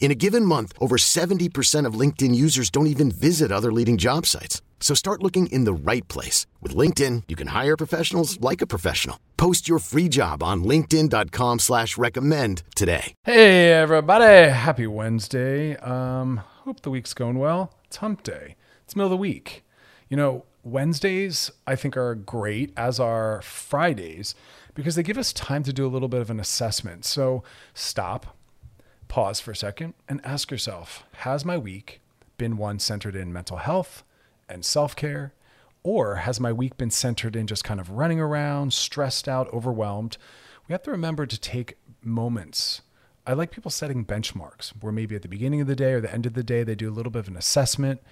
In a given month, over 70% of LinkedIn users don't even visit other leading job sites. So start looking in the right place. With LinkedIn, you can hire professionals like a professional. Post your free job on linkedin.com slash recommend today. Hey everybody, happy Wednesday. Um, hope the week's going well. It's hump day. It's middle of the week. You know, Wednesdays I think are great, as are Fridays, because they give us time to do a little bit of an assessment. So stop, pause for a second, and ask yourself, has my week been one centered in mental health? and self care? Or has my week been centered in just kind of running around, stressed out, overwhelmed? We have to remember to take moments. I like people setting benchmarks where maybe at the beginning of the day or the end of the day, they do a little bit of an assessment.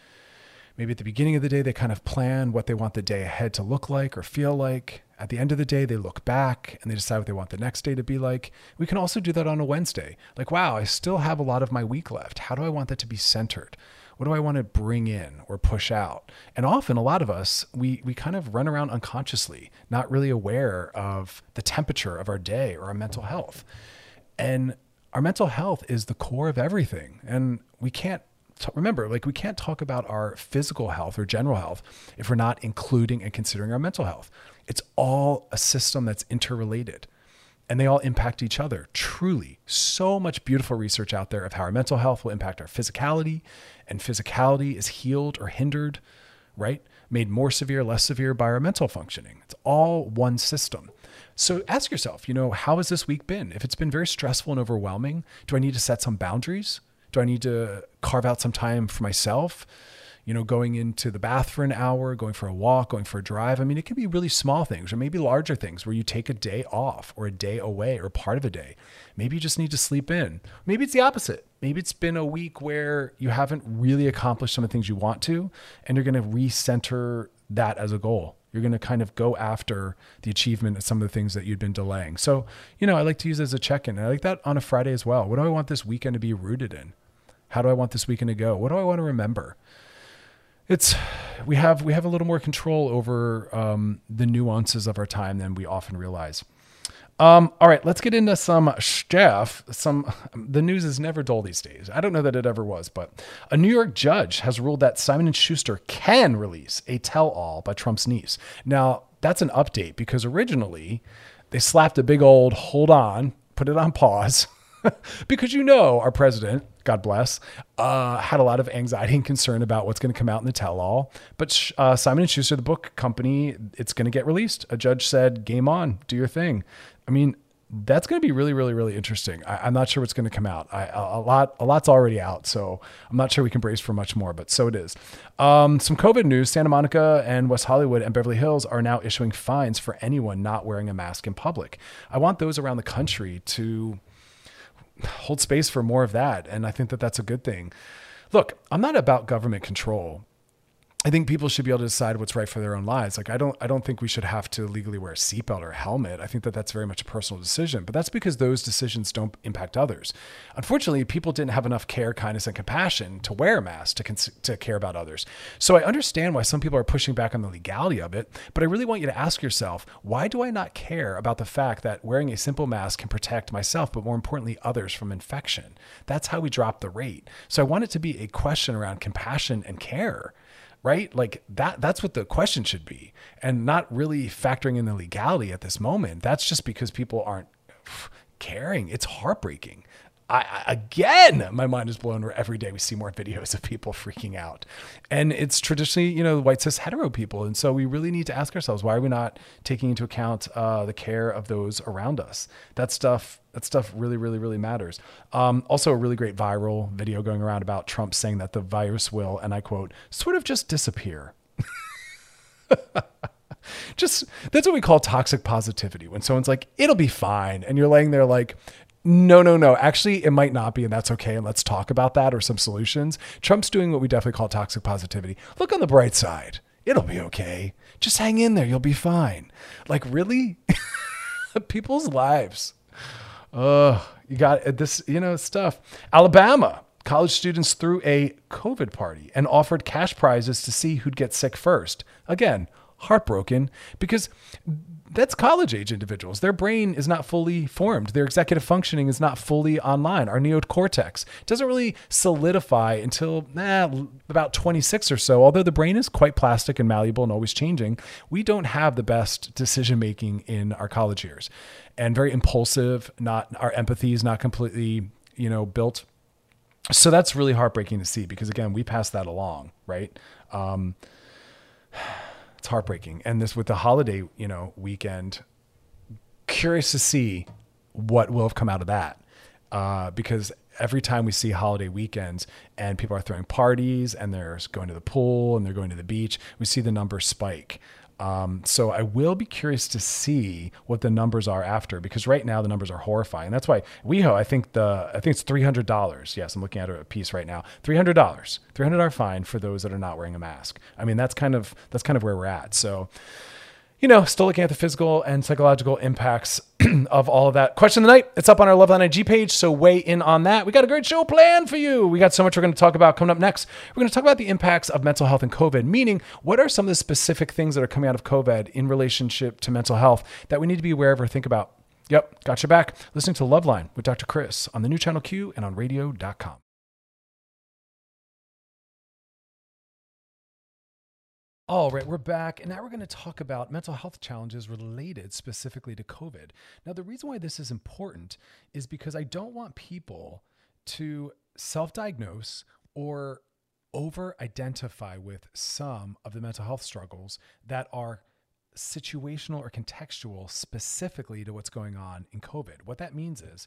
Maybe at the beginning of the day, they kind of plan what they want the day ahead to look like or feel like. At the end of the day, they look back and they decide what they want the next day to be like. We can also do that on a Wednesday. Like, wow, I still have a lot of my week left. How do I want that to be centered? what do I want to bring in or push out? And often, a lot of us, we, we kind of run around unconsciously, not really aware of the temperature of our day or our mental health. And our mental health is the core of everything. And we can't remember, like, we can't talk about our physical health or general health if we're not including and considering our mental health. It's all a system that's interrelated and they all impact each other. Truly, so much beautiful research out there of how our mental health will impact our physicality, and physicality is healed or hindered, right? Made more severe, less severe by our mental functioning. It's all one system. So ask yourself, you know, how has this week been? If it's been very stressful and overwhelming, do I need to set some boundaries? Do I need to carve out some time for myself? You know, going into the bath for an hour, going for a walk, going for a drive. I mean, it could be really small things or maybe larger things where you take a day off or a day away or part of a day. Maybe you just need to sleep in. Maybe it's the opposite. Maybe it's been a week where you haven't really accomplished some of the things you want to, and you're going to recenter that as a goal. You're going to kind of go after the achievement of some of the things that you'd been delaying. So, you know, I like to use as a check in. I like that on a Friday as well. What do I want this weekend to be rooted in? How do I want this weekend to go? What do I want to remember? It's we have we have a little more control over um, the nuances of our time than we often realize. Um, all right, let's get into some stuff. Some the news is never dull these days. I don't know that it ever was, but a New York judge has ruled that Simon and Schuster can release a tell-all by Trump's niece. Now that's an update because originally they slapped a big old hold on, put it on pause, because you know our president God bless, uh, had a lot of anxiety and concern about what's going to come out in the tell-all. But uh, Simon and Schuster, the book company, it's going to get released. A judge said, "Game on, do your thing." I mean, that's going to be really, really, really interesting. I, am not sure what's going to come out. A, lot, a lot's already out, so I'm not sure we can brace for much more. But so it is. Um, some COVID news: Santa Monica and West Hollywood and Beverly Hills are now issuing fines for anyone not wearing a mask in public. I want those around the country to hold space for more of that. And I think that that's a good thing. Look, I'm not about government control. I think people should be able to decide what's right for their own lives. Like I don't I don't think we should have to legally wear a seatbelt or a helmet. I think that that's very much a personal decision, but that's because those decisions don't impact others. Unfortunately, people didn't have enough care, kindness and compassion to wear a mask to cons- to care about others. So I understand why some people are pushing back on the legality of it, but I really want you to ask yourself, why do I not care about the fact that wearing a simple mask can protect myself, but more importantly others from infection? That's how we drop the rate. So I want it to be a question around compassion and care right? Like that that's what the question should be and not really factoring in the legality at this moment. That's just because people aren't caring. It's heartbreaking. I, again, my mind is blown where every day we see more videos of people freaking out. And it's traditionally, you know, white cis hetero people. And so we really need to ask ourselves, why are we not taking into account uh, the care of those around us? That stuff, that stuff really, really, really matters. Um, also, a really great viral video going around about Trump saying that the virus will, and I quote, sort of just disappear. just that's what we call toxic positivity when someone's like it'll be fine and you're laying there like no, no, no. Actually, it might not be, and that's okay. And let's talk about that or some solutions. Trump's doing what we definitely call toxic positivity. Look on the bright side. It'll be okay. Just hang in there. You'll be fine. Like, really? People's lives. Oh, you got uh, this, you know, stuff. Alabama. College students threw a COVID party and offered cash prizes to see who'd get sick first. Again, heartbroken because that's college age individuals. Their brain is not fully formed. Their executive functioning is not fully online. Our neocortex doesn't really solidify until eh, about 26 or so. Although the brain is quite plastic and malleable and always changing, we don't have the best decision making in our college years and very impulsive. Not our empathy is not completely, you know, built. So that's really heartbreaking to see because again, we pass that along, right? Um, it's heartbreaking. And this with the holiday, you know, weekend, curious to see what will have come out of that. Uh, because every time we see holiday weekends and people are throwing parties and they're going to the pool and they're going to the beach, we see the numbers spike. Um, so I will be curious to see what the numbers are after because right now the numbers are horrifying. That's why WeHo, I think the I think it's three hundred dollars. Yes, I'm looking at a piece right now. Three hundred dollars, three hundred dollar are fine for those that are not wearing a mask. I mean that's kind of that's kind of where we're at. So you know, still looking at the physical and psychological impacts of all of that. Question of the night. It's up on our Loveline IG page, so weigh in on that. We got a great show planned for you. We got so much we're going to talk about coming up next. We're going to talk about the impacts of mental health and COVID, meaning what are some of the specific things that are coming out of COVID in relationship to mental health that we need to be aware of or think about. Yep, got your back. Listening to Loveline with Dr. Chris on the new channel Q and on radio.com. All right, we're back, and now we're going to talk about mental health challenges related specifically to COVID. Now, the reason why this is important is because I don't want people to self diagnose or over identify with some of the mental health struggles that are situational or contextual specifically to what's going on in COVID. What that means is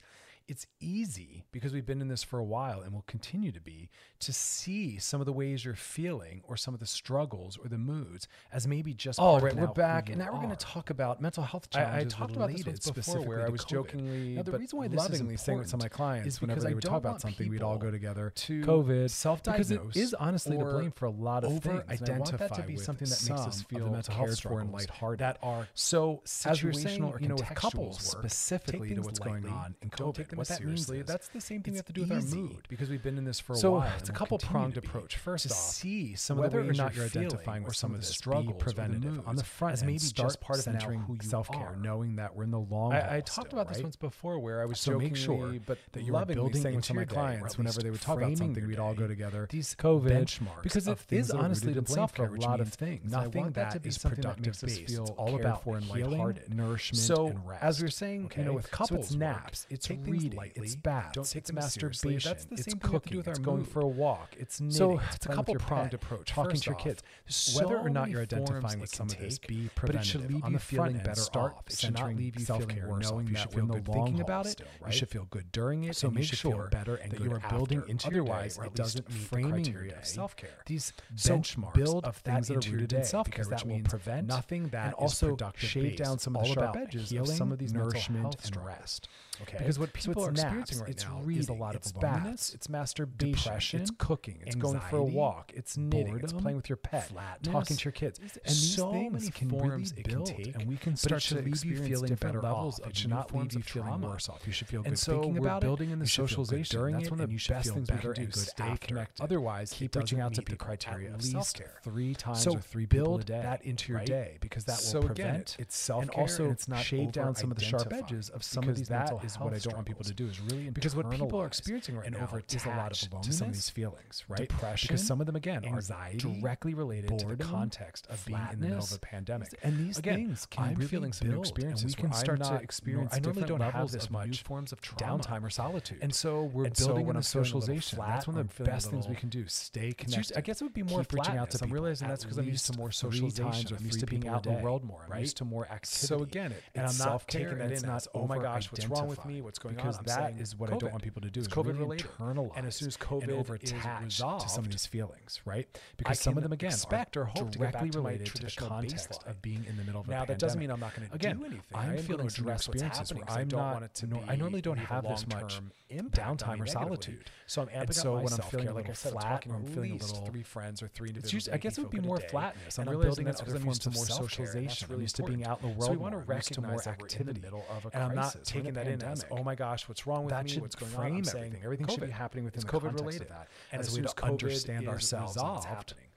it's easy because we've been in this for a while and will continue to be to see some of the ways you're feeling or some of the struggles or the moods as maybe just oh, all right. We're back, and now we're going to talk about mental health challenges. I, I talked about this before, where I was jokingly, now, the reason why this lovingly is saying with some of my clients is whenever they would talk about something, we'd all go together to COVID, self-diagnose, because it is honestly to blame for a lot of things. Identify that to be something that makes us feel mental health for and lighthearted that are so saying, or you know, with couples specifically to what's going on in COVID what that means is that's the same thing we have to do with our mood because we've been in this for a so while. So it's a couple pronged approach. First to off, see some whether of the ways or not you're identifying with some of the struggles, preventative on the front as maybe just part of centering self care, knowing that we're in the long. I, I talked about this once before, where I was so make sure, but that you are building some of my clients whenever they would talk about something, we'd all go together. These COVID benchmarks because it is honestly to blame for a lot of things. Nothing that is productive based. It's all about for and lighthearted, nourishment, so as we are saying, you know, with couples naps, it's reading lightly. It's baths. Don't take it's masturbation. That's the same it's thing cooking. with our it's mood. going for a walk. It's knitting. So it's, it's a couple pronged approach. Talking First to your off, kids. So whether or not you're identifying with some of this, be but it should leave on the feeling better. Start. It should not leave you feeling worse. Knowing you should feel good thinking about it. You should feel good during it. So make sure better and that you are building into Otherwise, it doesn't meet the criteria of self care. These benchmarks of things that are rooted in self care, which will prevent nothing that and also shade down some of the sharp edges of some of these nourishment and rest. Okay. Because what people are experiencing right it's now reading, is a lot of it's baths, it's masturbation, depression, it's cooking, it's anxiety, going for a walk, it's knitting, boredom, it's playing with your pet, flatness, talking to your kids, and these so things can forms really build, take, and we can start to leave you feeling better levels off. It should not leave you feeling worse off. You should feel good. thinking about building in the socialization. during it, and you should best things better and good stay connected. Otherwise, keep reaching out to the criteria of self care three times or three build that into your day because that will prevent it's self care and also shave down some of the sharp edges of some of these that is what I don't struggles. want people to do is really because what people are experiencing right and now is a lot of loneliness, to some of these feelings, right? Depression, because some of them again anxiety, are directly related boredom, to the context of being in the middle of a pandemic. And these again, things can I'm really feeling some build, experiences. we can start to experience. I normally don't have this much new forms of trauma. downtime or solitude, and so we're and building so on socialization. Flat, that's one of the best things we can do. Stay connected. Just, I guess it would be more Keep reaching out to. I'm realizing that's because I'm used to more socialization. I'm used to being out in the world more. I'm used to more activity. So again, it's self-care and that in. It's not oh my gosh, what's wrong with with me? What's going because on? Because that is what COVID. I don't want people to do. It's is COVID really related. and as soon as COVID over resolved, to some of these feelings, right? Because some of them again expect or hope directly to related to the context baseline. of being in the middle of now, a now that doesn't mean I'm not going to do anything. I'm feeling direct experiences where I'm not. want it to be. I normally don't have this much downtime or solitude. So I'm amping so when I'm feeling a little flat, or I'm feeling a little three friends or three individuals. I guess it would be more flatness. I'm building that other forms of more socialization. I'm used to being out in the world. So we want to recognize that in the middle of a crisis, and I'm not taking that in pandemic. Oh my gosh, what's wrong with that me? What's going frame on? I'm everything. Saying, everything COVID. should be happening within it's the COVID context related. of that. And as, as we to understand ourselves resolved, and what's happening.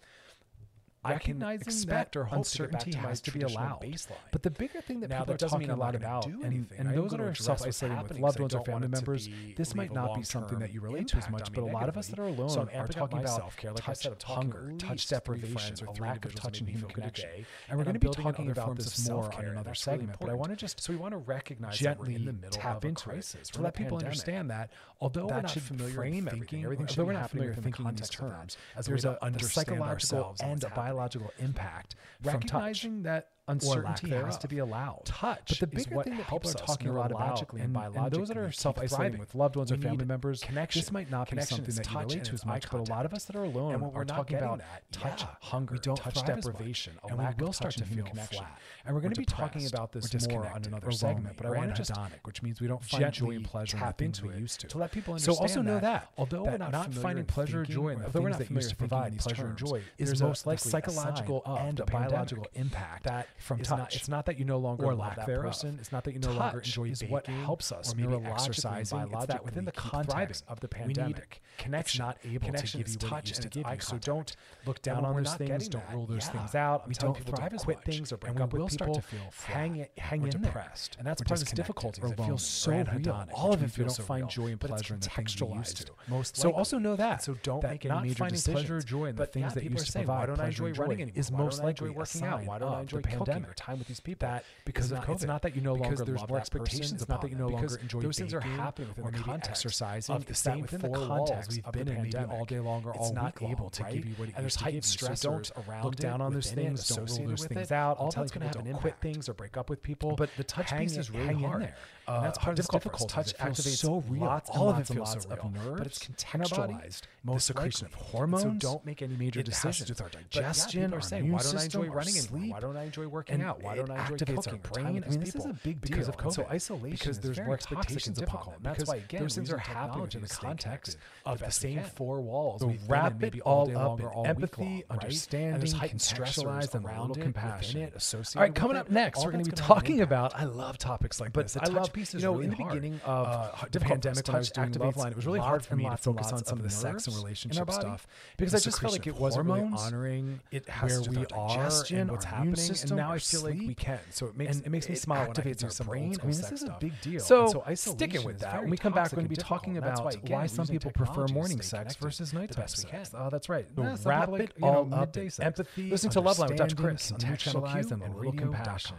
I can expect or uncertainty has to be allowed. Baseline. But the bigger thing that now, people that are talking a lot about, and, and those that are self-isolating with loved ones or family members, this might not be something that you relate to as much. But a lot of us that are alone so are talking about care, like touch, hunger, touch deprivation, or lack of touch and human connection. And we're going to be talking about this more on another segment. But I want to just so we want to recognize gently in the middle tap into crisis to let people understand that although we're not familiar thinking, thinking, we're not familiar thinking in these terms. There's a psychological and a biological biological impact recognizing from touch. that uncertainty has to be allowed. Touch but the bigger is what thing that helps people are talking about and, biologically and those that are self-isolating with loved ones we or family members. Connection. This might not be something that you relate to as much, but a lot of us that are alone and we're talking about that, touch, yeah, hunger, we don't touch deprivation, a and lack we will of touch start to feel connection. Flat. And we're going to be talking about this more on another segment, but I want to just which means we don't find joy and pleasure tap into it to. Let people understand. So also know that although we're not finding pleasure or joy, although we're not used to provide pleasure and joy, is most likely psychological and a biological impact that from it's touch. Not, it's not that you no longer or lack that thereof. person. It's not that you no touch longer enjoy is baking, what helps us or maybe exercising. It's that within the context of the pandemic, connection not able connection to give you what touch used to give you. So don't look down on those things. Don't rule those things out. We don't people don't quit things or break up with people. Hang hang in depressed, and that's part of the difficulty. It feels so real. All of it feels so find joy and pleasure in the things you used to. Most so also know that. So don't make any major decisions. Pleasure or joy in the things that used to provide. Why don't I enjoy running anymore? Why don't I enjoy working out. Why don't I enjoy pandemic. Your time with these people that because of not, it's not that you no because longer love more that expectations. It's not that you no longer enjoy those things are happening within the context exercise of the same within the context we've been in maybe all day long or all week not able to give you what it used there's heightened you. around look down on those things. Don't rule those things out. All that's going to happen. Quit things or break up with people. But the touch piece is really hard. Uh, and that's uh, part of the difficult. Touch feels so real. Lots All of lots it feels so real, nerves, but it's contextualized. Most secretion likely. of hormones. And so don't make any major it decisions with our digestion yeah, or saying, why don't I enjoy running sleep? Why don't I enjoy working and out? Why don't I enjoy cooking? Our brain. I mean, this is a big deal. because of COVID. And so isolation because there's more expectations difficult. And that's why again those things are happening in the context of the same four walls. The rapid all up in empathy, understanding, contextualized and around compassion. All right, coming up next, we're going to be talking about. I love topics like this. I love piece is you know, really in the hard. beginning of uh, the pandemic, when I was doing Love Line, it was really hard for me to focus on some of the sex and relationship stuff because I just felt like it wasn't really honoring it where we are and what's happening. And now I feel like we can. So it makes it makes me smile when I do some brain. I mean, this is a big deal. So sticking with that, when we come back, we're going to be talking about why some people prefer morning sex versus nighttime sex. Oh, that's right. Wrap it all up. Empathy. listening to Love Line with Dr. Chris. Contextualized and a little compassion.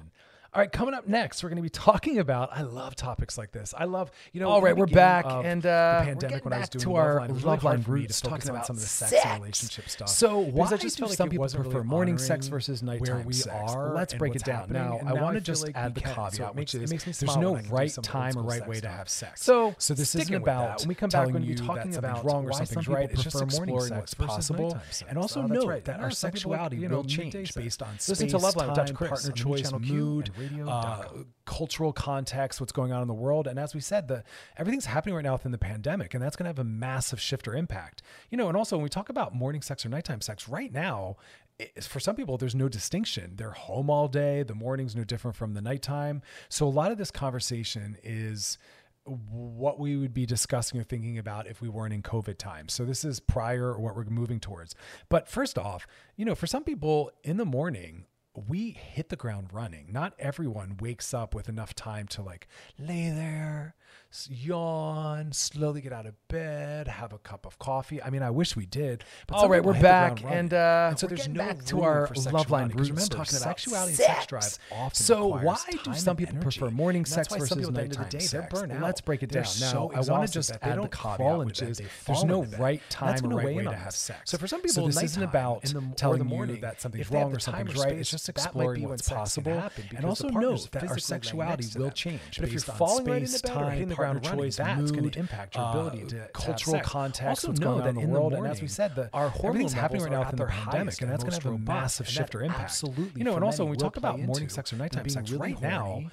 All right, coming up next, we're going to be talking about. I love topics like this. I love, you know. All right, the we're back, and the uh, we're pandemic when I was doing to our Loveline, it was really Loveline hard for me to roots, talking about some of the sex, sex. and relationship stuff. So why I just do like some people prefer really morning sex versus where nighttime we sex? are? Let's break it down. happening, Now, I want to just like add the. So caveat, which makes- it is makes me there's no when I can do right time or right way to have sex. So, so this isn't about when we come back, When we're be talking about wrong or something's right. It's just exploring sex what's possible, and also Oh, right. that our some people like, sexuality will change based on Listen space, to Loveline with Dr. time, partner the choice, mood, uh, cultural context, what's going on in the world, and as we said, the everything's happening right now within the pandemic, and that's going to have a massive shift or impact. You know, and also when we talk about morning sex or nighttime sex, right now, it- for some people, there's no distinction. They're home all day. The morning's no different from the nighttime. So a lot of this conversation is what we would be discussing or thinking about if we weren't in COVID times. So this is prior or what we're moving towards. But first off, you know, for some people in the morning, we hit the ground running. Not everyone wakes up with enough time to like lay there yawn, slowly get out of bed, have a cup of coffee. I mean, I wish we did. But all right, we're back, and, uh, and so there's no back to our love line. Remember, talking about sexuality sex. and sex drive. Often so why do some people energy. prefer morning and sex versus nighttime the end of the day, sex? They're Let's break it they're down. So now, I want to just add the caveat, which is there's no right time or right way to have sex. So for some people, this isn't about telling the morning that something's wrong or something's right. It's just exploring what's possible, and also know that our sexuality will change. But if you're falling right in the time hitting the ground running, choice, that's going to impact your ability uh, to cultural sex. context. Also know that in the, in the world, morning, and as we said, the our everything's happening right now in the pandemic, and that's going to have a massive shift or impact. Absolutely, you know, and also when we talk about morning sex or nighttime sex, right now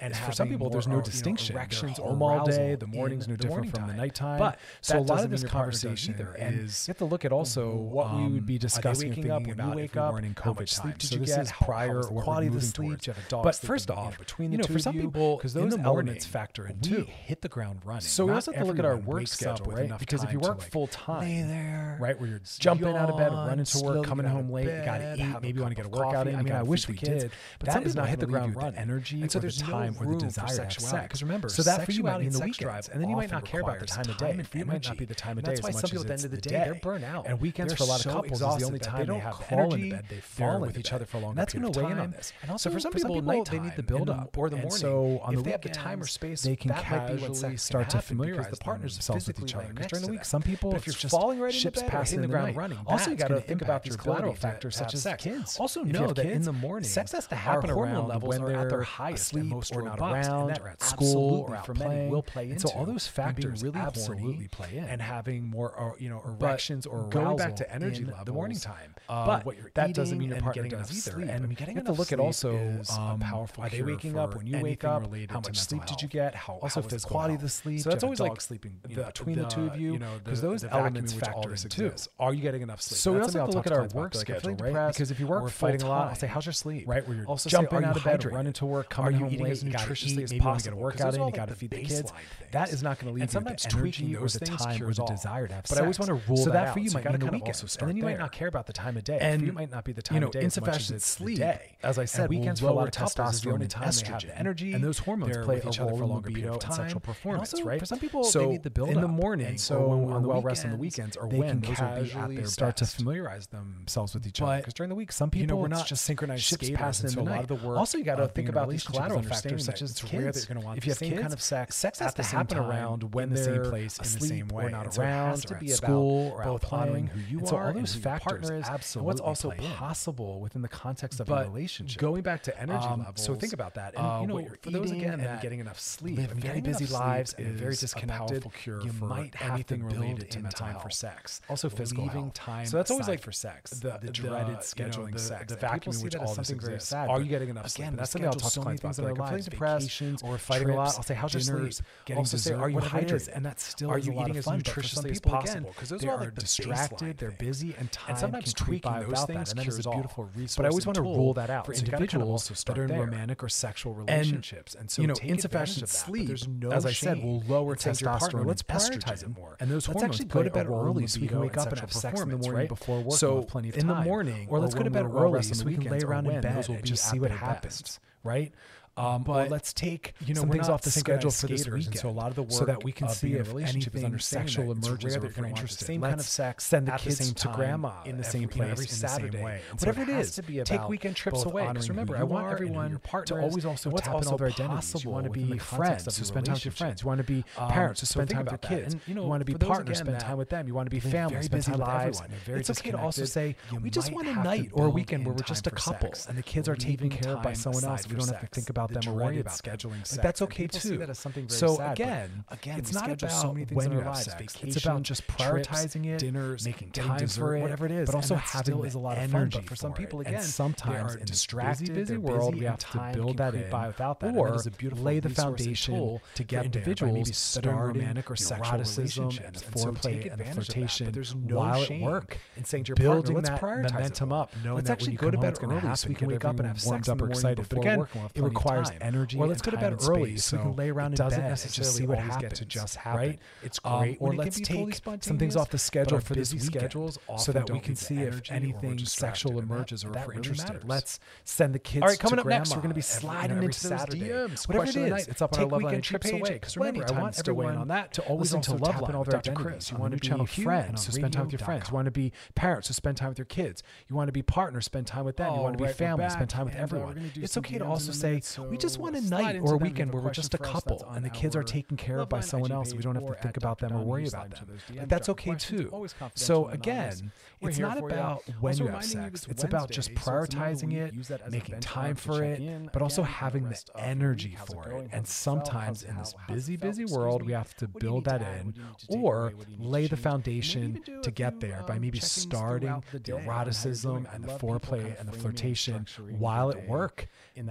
and for some people, there's no or, distinction. You know, all day. The morning's no different morning from time. the nighttime. But so a lot of this conversation either, is you have to look at also what we would be discussing waking up when you wake up, morning, how much sleep did so you get, is prior how, how quality of the sleep. You have a dog but first off, between the you know, two for some people, because those morning, elements factor in too. Hit the ground running. So we also have to look at our work schedule, right? Because if you work full time, right, where you're jumping out of bed, running to work, coming home late, you got to eat. Maybe you want to get a workout in. I mean, I wish we did, but that is not hit the ground running. Energy. And so there's time or the desire for sexuality. sex. Because remember, so that for you might mean the weekends, and then you might not care about the time of day. And it might not be the time of day. That's why some people at the end of the day they're burnt out. And weekends for a lot of couples is the only time they have energy. They fall with each other for a long. time That's going to weigh in on this. And also for some people, they need the build up or the morning. So on the weekend, the time or space, they can casually start to familiarize the partners themselves with each other. Because during the week, some people if you're falling right ships passing the ground running. Also, you got to think about these collateral factors such as kids. Also, know that in the morning, sex has to happen around when they're at their highest, most or, or not boxed. around or at school or out for playing. Many will play into so all those factors really absolutely play in and having more uh, you know erections but or going back to energy levels the morning time. Uh, but what you're that doesn't mean your partner does either. Sleep. And I mean, getting you have to look at also is, um, um, powerful. Are they waking up when you wake up? How much sleep health. did you get? How also how physical quality of the sleep. So that's always like sleeping between the, two of you because those elements factor too. Are you getting enough sleep? So we also have to look at our work schedule, right? Because if you work fighting a lot, I'll say, "How's your sleep?" Right? Where you're jumping out of bed, running to work, coming home late, as you eat, as maybe possible. Maybe get a workout in, you got to feed the kids. Things. That is not going to leave and you with the energy or the time or the desire to have but sex. But I always want to rule so that, that for you so might be the weekend, also start and then you there. might not care about the time of day. And for you might not be the time you know, of day insufficient as sleep. As I said, and weekends for a lot of testosterone and estrogen, energy, and those hormones play a role in longer period of time. Sexual performance, right? For some people, they need the build in the morning, so when we're well rested on the weekends, or when those will be at their start to familiarize themselves with each other. Because during the week, some people we're not just synchronized ships passing in the night. Also, you got to think about these collateral factors it's kids. rare that you're going to want if you have same kids, kind of sex. Sex has to happen time, around when in the same place, in the same way, or not so around. It has to be about school or both honoring who you and so are, all those factors. Absolutely, what's also possible in. within the context of but a relationship. Going back to energy um, levels, so think about that. And uh, you know, for those again and getting enough sleep, live very busy lives and very disconnected, you might have to related to time for sex. Also physical time. So that's always like for sex, the dreaded scheduling sex, the vacuum, which all this Are you getting enough sleep? That's something I'll talk about feeling depressed or fighting trips, a lot, I'll say, "How's your sleep?" Getting also dessert, say, "Are you hydrated?" And that's still are you eating as nutritiously as possible? Because those they are, like the distracted, they're busy, and time and sometimes can tweaking by those things that. cures a beautiful all. But I always want to rule that out for so individuals that are in romantic or sexual relationships. And so, you know, insufficient sleep, as I said, will lower testosterone. Let's prioritize it more. And those hormones actually go to bed early so we can wake up and have sex in the morning before work. So plenty of time in the morning, or let's go to bed early so we can lay around in bed and just see what happens right? Um, But, or let's take you know, some things off the schedule for this weekend. so a lot of the work so that we can see being in a if anything sexual emerges that we're you're going to want the interested. same kind of sex send the kids to grandma in the same know, place every in the same Saturday. way. And so Whatever it it has to be take weekend trips away. Because remember, I want are and who everyone to always also what's tap all their also identities. You want to be friends, so spend time with your friends. You want to be Um, parents, so spend time with your kids. You want to be partners, spend time with them. You want to be family, spend time with everyone. and are very It's okay to also say, we just want a night or a weekend where we're just a couple and the kids are taken care of by someone else. We don't have to think about The them or of about scheduling Like, sex. that's And okay people see too. that as something very so sad, again, again, it's not about so many things when you have sex. It's It's about about just trips, prioritizing it, dinners, making time dessert, for it, whatever it is. but also having is a lot of fun, energy but for some people, And again, sometimes in distracted, busy, busy world, we have to build that in, by without that. Or that is a beautiful lay the foundation to get individuals that starting romantic or sexual eroticism and. And foreplay and advantage of that, but flirtation there's no while at work in saying to your building partner, let's that prioritize momentum up. Knowing Let's actually go to bed early so we can wake up and have sex up or excited. But again, work and we'll have it requires requires time. energy or let's go to bed early space, so we can lay around in bed and necessarily just see what always get happens to just happen. right It's Um, great or it let's take some things off the schedule for this schedules so that we can see if or anything sexual emerges or if we're interested let's send the kids all right, coming up next, we're going to be sliding into Saturday. Whatever it is. It's up on our Love Line trips away. Because remember, I want to weigh in everyone on that. to always Listen to Love Line all their Chris You want to be friends, so spend time with your friends. You want to be parents, so spend time with your kids. You want to be partners, spend time with them. you want to be family, spend time with everyone. It's okay to also say, we just want a night or a weekend where we're just a question for us that's couple and the kids are taken care of by someone else. We don't have to think about them or worry about them. into those DMs, Like, that's okay too. So again, it's not about when you have sex. it's about just Wednesday, so it's another prioritizing it, Use that as a making time for it, but also again on the having the rest of your week. energy for it. And sometimes in this how- how's it busy, busy world, we have to What do you build that in What do you need to take or away? What do you need to lay the foundation to get there by um, maybe starting the the day on how you're eroticism and the foreplay and the flirtation while at work in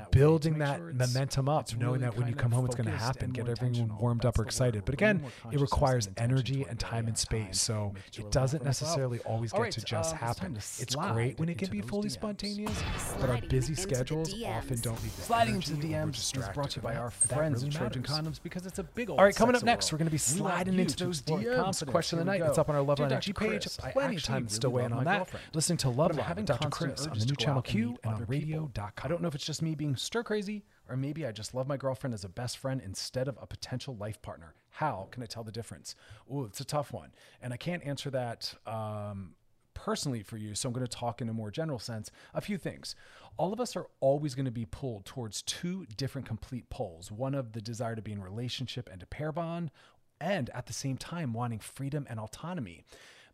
that way to building make that momentum up, knowing really that when you come home, it's going to happen. Get everyone warmed up or excited. But again, it requires energy and time and space. So it doesn't necessarily always get to just um, happen. It's great when it can be fully spontaneous, but our busy schedules often don't leave the Sliding into we're DMs is brought to you by our friends at Trojan. Condoms because it's a big old All right, coming up next, we're going to be sliding into those DMs. Question of the night. It's up on our Love Line. IG page. Plenty of time really still weighing on that. Listening to Love Line having with Dr. Chris on the new channel Q and on radio.com. I don't know if it's just me being stir crazy or maybe I just love my girlfriend as a best friend instead of a potential life partner. How can I tell the difference? Oh, it's a tough one. And I can't answer that um, personally for you. So I'm going to talk in a more general sense. A few things. All of us are always going to be pulled towards two different complete poles one of the desire to be in relationship and to pair bond, and at the same time wanting freedom and autonomy.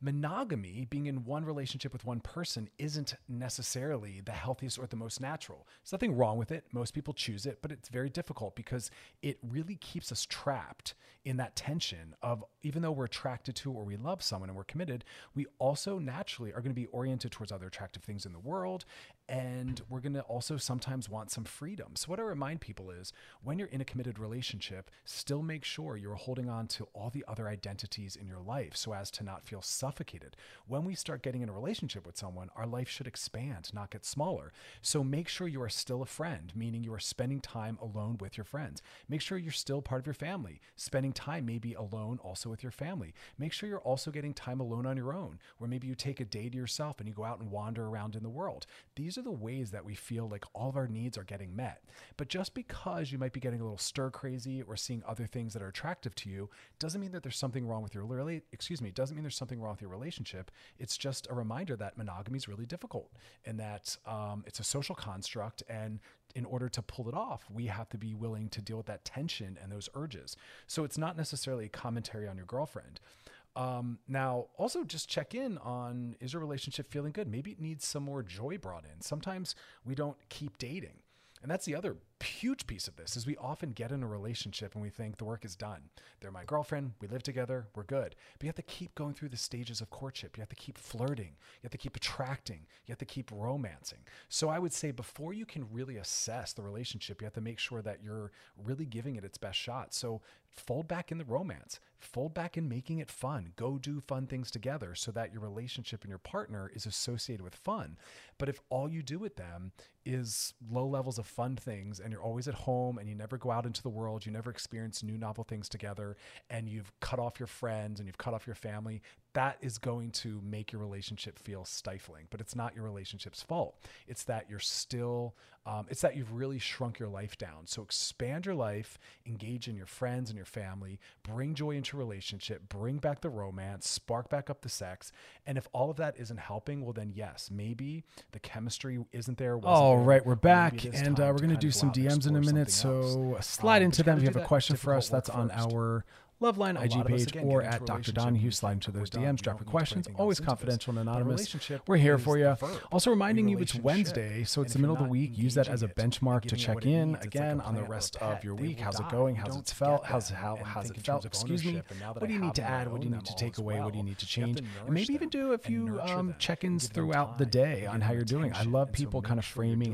Monogamy, being in one relationship with one person, isn't necessarily the healthiest or the most natural. There's nothing wrong with it. Most people choose it, but it's very difficult because it really keeps us trapped in that tension of even though we're attracted to or we love someone and we're committed, we also naturally are going to be oriented towards other attractive things in the world. And we're going to also sometimes want some freedom. So, what I remind people is when you're in a committed relationship, still make sure you're holding on to all the other identities in your life so as to not feel suffocated. When we start getting in a relationship with someone, our life should expand, not get smaller. So, make sure you are still a friend, meaning you are spending time alone with your friends. Make sure you're still part of your family, spending time maybe alone also with your family. Make sure you're also getting time alone on your own, where maybe you take a day to yourself and you go out and wander around in the world. These are the ways that we feel like all of our needs are getting met. But just because you might be getting a little stir crazy or seeing other things that are attractive to you doesn't mean that there's something wrong with your rela- excuse me, doesn't mean there's something wrong with your relationship. It's just a reminder that monogamy is really difficult and that um, it's a social construct and in order to pull it off, we have to be willing to deal with that tension and those urges. So it's not necessarily a commentary on your girlfriend. Um, now, also just check in on is your relationship feeling good? Maybe it needs some more joy brought in. Sometimes we don't keep dating. And that's the other huge piece of this is we often get in a relationship and we think the work is done. They're my girlfriend, we live together, we're good. But you have to keep going through the stages of courtship. You have to keep flirting, you have to keep attracting, you have to keep romancing. So I would say before you can really assess the relationship, you have to make sure that you're really giving it its best shot. So fold back in the romance, fold back in making it fun. Go do fun things together so that your relationship and your partner is associated with fun. But if all you do with them is low levels of fun things and you're always at home and you never go out into the world, you never experience new novel things together, and you've cut off your friends and you've cut off your family, that is going to make your relationship feel stifling. But it's not your relationship's fault. It's that you're still, um, it's that you've really shrunk your life down. So expand your life, engage in your friends and your family, bring joy into relationship, bring back the romance, spark back up the sex. And if all of that isn't helping, well, then yes, maybe the chemistry isn't there. All there, right, we're back, maybe it is and uh, we're going to do some go out and DMs in a minute. So else. slide Um, into them. If you have a question for us, that's on our Loveline IG us, page again, or at Dr. Donaghue. Slide into those. DMs, drop your need to put questions. Always else into this. confidential and anonymous. We're here for you. Also reminding you it's. Wednesday, so it's the middle of the week. Use that as a benchmark to check in needs, it's like again on the plant or a rest of your week. How's it going? How's it felt? How's how how's it felt? Excuse me. ownership, and now that What do you need to add? What do you need to take away? What do you need to change? And maybe even do a few um, check-ins throughout the day on how you're doing. I love people kind of framing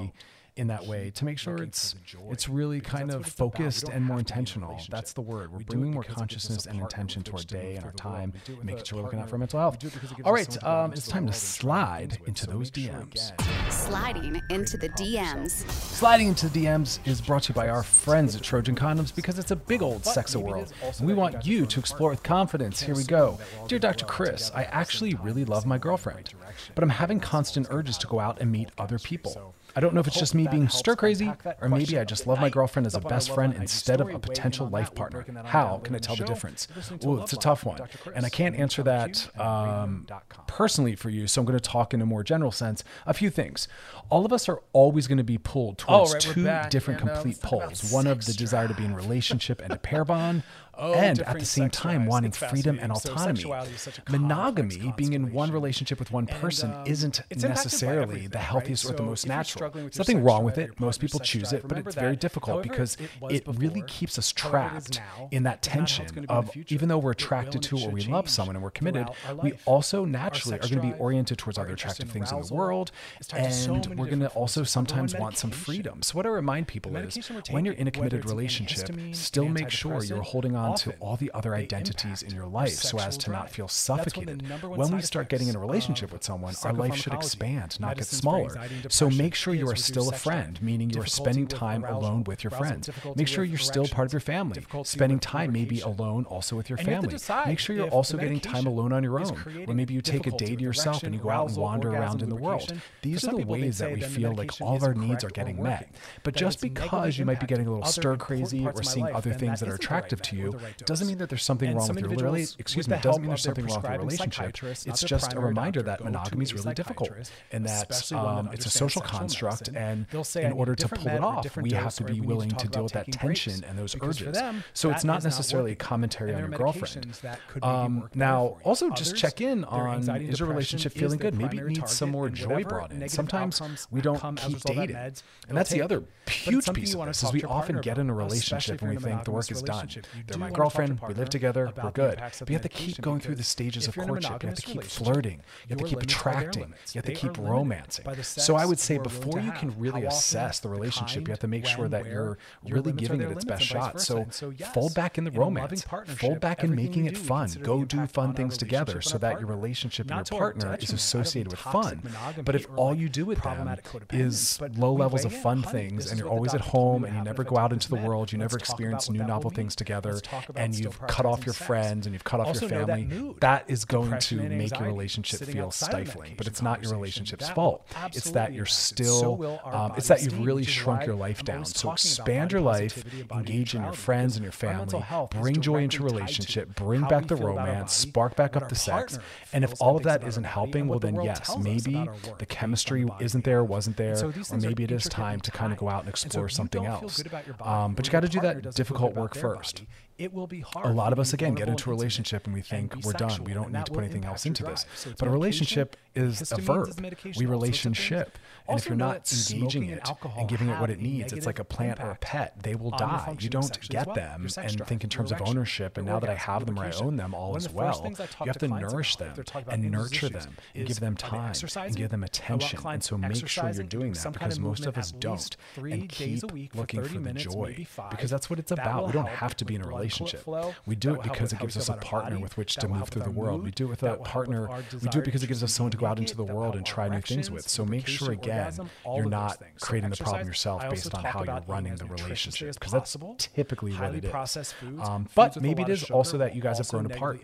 And in that way to make sure it's it's really kind of focused and more intentional. That's the word. We're we bringing more consciousness and intention to our day and our time, and making sure we're looking out for our mental health. All right, um, it's time to slide into those DMs. Sliding into the DMs. Sliding into the DMs is brought to you by our friends at Trojan Condoms because it's a big old sex world, and we want you to explore with confidence. Here we go. Dear Dr. Chris, I actually really love my girlfriend, but I'm having constant urges to go out and meet other people. I don't know if it's just me being stir crazy, or maybe I just love my girlfriend as a best friend instead of a potential life partner. How can I tell the difference? Well, it's a tough one, and I can't answer that um, personally for you. So I'm going to talk in a more general sense. A few things. All of us are always going to be pulled towards two different complete poles. One of the desire to be in relationship and a pair bond. oh, and at the same time wanting freedom and autonomy. So Monogamy, being in one relationship with one person, and, um, isn't necessarily the healthiest right? or the most so natural. There's nothing wrong with it. Most people choose it, but it's very difficult However, because it, it really keeps us trapped now, in that tension of even though we're attracted to or we love someone and we're committed, we also naturally are going to be oriented towards other attractive things in the world. And we're going to also sometimes want some freedom. So, what I remind people is when you're in a committed relationship, still make sure you're holding on onto all the other identities in your life so as to not feel suffocated. When, when we start getting in a relationship with someone, our life should expand, not get smaller. So make sure you are still a friend, meaning you are spending time alone with your friends. Make sure you're still part of your family, spending time maybe alone also with your family. Make sure you're also getting time alone on your own, or maybe you take a day to yourself and you go out and wander around in the world. These are the ways that we feel like all of our needs are getting met. But just because you might be getting a little stir crazy or seeing other things that are attractive to you, right dose. Doesn't mean that there's something and wrong with your relationship. Excuse me. Doesn't mean there's something wrong with your relationship. It's just a reminder that monogamy is really difficult and that um, it's a social construct. And in order to pull it off, we have to be willing to deal with that tension and those urges. So it's not necessarily a commentary on your girlfriend. Um, now, also just check in on is your relationship feeling good? Maybe it needs some more joy brought in. Sometimes we don't keep dating. And that's the other huge piece of this is we often get in a relationship and we think the work is done. There my girlfriend. We live together. We're good. But you have to keep going through the stages of courtship. You have to keep flirting. You have to keep attracting. You have to keep romancing. So I would say before you can really assess the relationship, you have to make sure that you're really giving it its best shot. So fold back in the romance. Fold back in making it fun. Go do fun things together so that your relationship and your partner is associated with fun. But if all you do with them is low levels of fun things and you're always at home and you never go out into the world, you never experience new novel things together, and you've cut off your sex. friends and you've cut off also your family, that, that is going to make your relationship feel stifling. But it's not your relationship's fault. It's that you're still, so um, it's that you've really shrunk your life down. So expand your life, engage in your friends and your family, bring joy into relationship, bring back the romance, spark back up the sex. And if all of that isn't helping, well, then yes, maybe the chemistry isn't there, wasn't there, or maybe it is time to kind of go out and explore something else. But you got to do that difficult work first it will be hard. A lot of us, again, get into a relationship and we think and we're done. We don't need to put anything else into this. So but a relationship is a verb. We relationship. And also if you're not engaging it and, and giving it what it needs, it's like a plant or a pet. They will die. You don't get well. them and drive, think in terms of ownership. And now that I have them or I own them all as well, you have to nourish them and nurture them and give them time and give them attention. And so make sure you're doing that because most of us don't. And keep looking for the joy because that's what it's about. We don't have to be in a relationship relationship. Flow, we do it because it gives us a partner body, with which to move through the world. Mood, we do it with a partner. We do it because it gives us someone to go out into the world and try new things with. So make sure again orgasm, you're not creating so the problem yourself based on how you're running the relationship because that's typically what it is. Um, but maybe it is also that you guys have grown apart.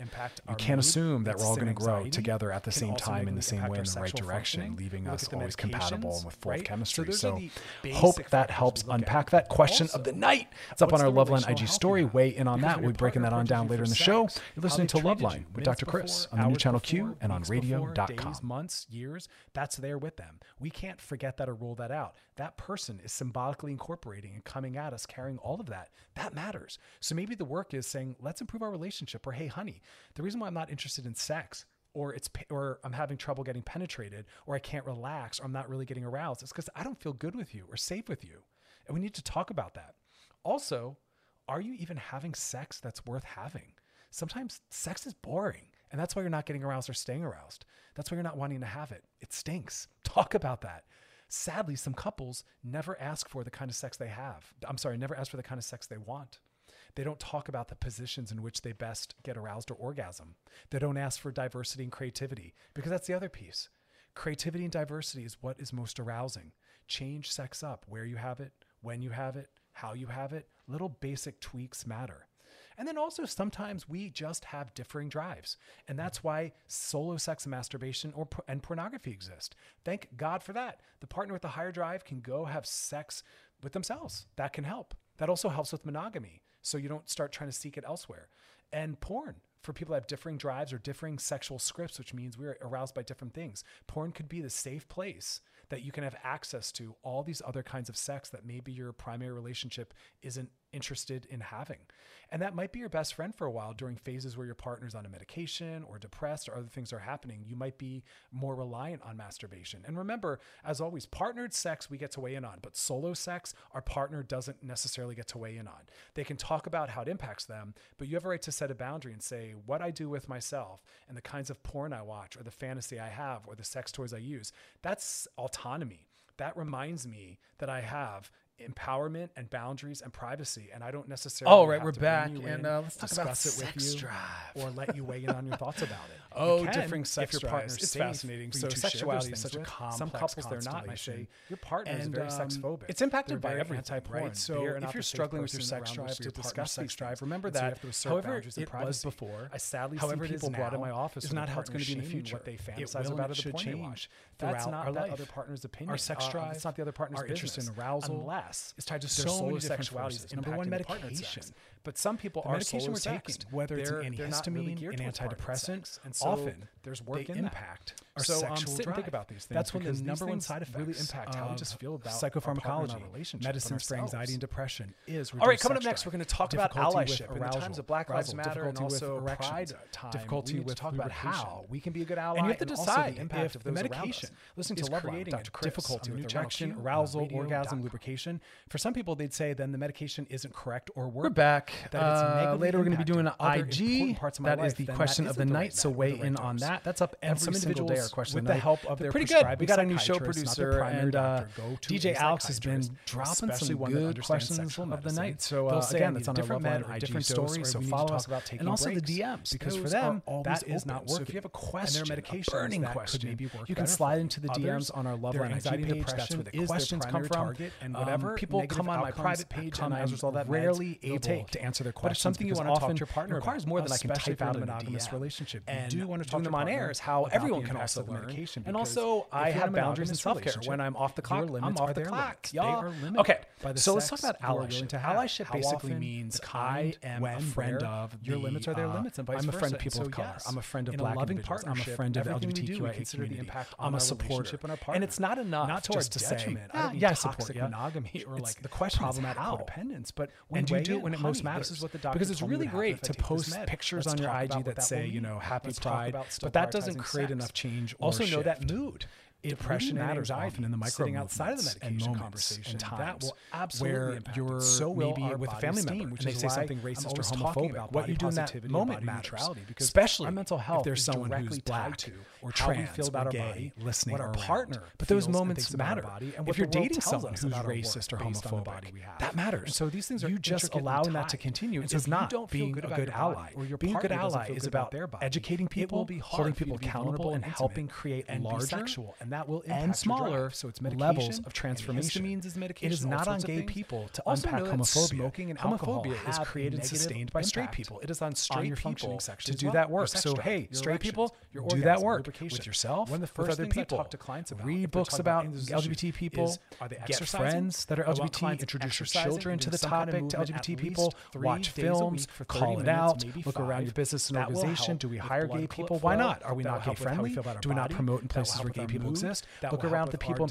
You can't assume that we're all going to grow together at the same time in the same way in the right direction, leaving us always compatible and with full chemistry. So hope that helps unpack that question of the night. It's up on our Loveline IG story. Weigh in on because that. We'll be breaking that on down later in the show. You're listening to Loveline with Dr. Chris on the new channel Q and on radio.com. days, months, years, that's there with them. We can't forget that or rule that out. That person is symbolically incorporating and coming at us carrying all of that. That matters. So maybe the work is saying, let's improve our relationship. Or hey, honey, the reason why I'm not interested in sex or it's or I'm having trouble getting penetrated or I can't relax or I'm not really getting aroused It's because I don't feel good with you or safe with you. And we need to talk about that. Also, are you even having sex that's worth having? Sometimes sex is boring, and that's why you're not getting aroused or staying aroused. That's why you're not wanting to have it. It stinks. Talk about that. Sadly, some couples never ask for the kind of sex they have. I'm sorry, never ask for the kind of sex they want. They don't talk about the positions in which they best get aroused or orgasm. They don't ask for diversity and creativity because that's the other piece. Creativity and diversity is what is most arousing. Change sex up where you have it, when you have it, how you have it, little basic tweaks matter. And then also, sometimes we just have differing drives. And that's why solo sex and masturbation or, and pornography exist. Thank God for that. The partner with the higher drive can go have sex with themselves. That can help. That also helps with monogamy. So you don't start trying to seek it elsewhere. And porn for people that have differing drives or differing sexual scripts, which means we're aroused by different things. Porn could be the safe place that you can have access to all these other kinds of sex that maybe your primary relationship isn't interested in having. And that might be your best friend for a while during phases where your partner's on a medication or depressed or other things are happening. You might be more reliant on masturbation. And remember, as always, partnered sex we get to weigh in on, but solo sex, our partner doesn't necessarily get to weigh in on. They can talk about how it impacts them, but you have a right to set a boundary and say what I do with myself and the kinds of porn I watch or the fantasy I have or the sex toys I use. That's autonomy. That reminds me that I have empowerment and boundaries and privacy. And I don't necessarily. Oh, right, we're back, and uh, let's discuss about sex drive, or let you weigh in on your thoughts about it. oh, different sex your partner's It's fascinating. So sexuality is such a complex. Some couples they're not. I say your partner and, is very uh, sex phobic. It's impacted by every type, right? So if you're struggling with your sex drive, to discuss sex drive, remember that. However, it was before. I sadly see people brought in my office. Is not how it's going to be in the future. What they fantasize about it should change. That's not that other partner's opinion. Our sex uh, drive. It's not the other partner's interest in arousal class is tied to so many sexualities. Number one, medication. But some people the are medication taking, whether they're, it's an antihistamine, really an antidepressant, and so often there's work in impact that. our so, um, sexual um, sit drive. and think about these things. That's one the number one side effect really impact how we just feel about psychopharmacology, medicines for anxiety and depression is all right. Coming up next, we're going to talk about allyship in the times of Black Lives Matter and also pride time. Difficulty with talk about how we can be a good ally. And you have to decide impact of the medication. Listening to Love Line, Dr. difficulty with erection, arousal, orgasm, lubrication. For some people, they'd say then the medication isn't correct or work. We're back. Uh, later, we're going to be doing an IG. Parts of that is the question of the night. So weigh in on that. That's up every single day. Our question with the help of their pretty good. We got a new show producer and DJ uh, Alex has been dropping some good questions of the night. So again, that's on different men or different stories. So follow us about taking and also the DMs because for them that is not working. So if you have a question, a burning question, you can slide into the DMs on our Love Line anxiety page. That's where the questions come from. And whatever people come on my private page, and I was rarely able to answer their questions. But it's something you want to talk to your partner requires about, more than I can type out in a monogamous DM. relationship. And you do want to talk to them on air is how everyone can also learn. Medication and also, I have boundaries in self care. When I'm off the clock, I'm off the clock. Y'all, okay. So let's talk about allyship. Allyship basically means I am a friend of. Your limits are their uh, limits, and vice versa. I'm a friend of people of color. I'm a friend of black individuals. I'm a friend of LGBTQIA community. I'm a supporter. And it's not enough not just to say, ah, yeah, I support monogamy or like the question of dependence. but and do you do it when it most matters? matters. This is what the doctor because it's really great to post pictures Let's on your IG that, that say, you know, happy Let's pride, but that doesn't create sex. enough change. also, know that mood depression matters and often in the micro sitting outside of the medication and conversation and times. that will absolutely impact you're so will our with a family esteem, member which and they say something racist or homophobic. about what you do in that moment matters because especially our mental health if there's someone who's black to or trans feel about or gay, our body, listening what our partner but those moments matter. body, and if you're dating someone who's racist or homophobic that matters. So these things are you just allowing that to continue. Is not being a good ally being a good ally is about educating people holding people accountable and helping create larger sexual and that will impact and smaller so it's medication levels of transformation. Is medication. It is not on gay people to also unpack homophobia. Smoking and homophobia is created sustained by straight people. It is on straight on people to do that work. So hey, straight people, do that work with yourself, One of the first with other people. Talk to clients about, Read books about LGBT people. Is, are they get friends that are LGBT. Introduce your children to the topic to LGBT people. Watch films. Call it out. Look around your business and organization. Do we hire gay people? Why not? Are we not gay friendly? Do we not promote in places where gay people exist?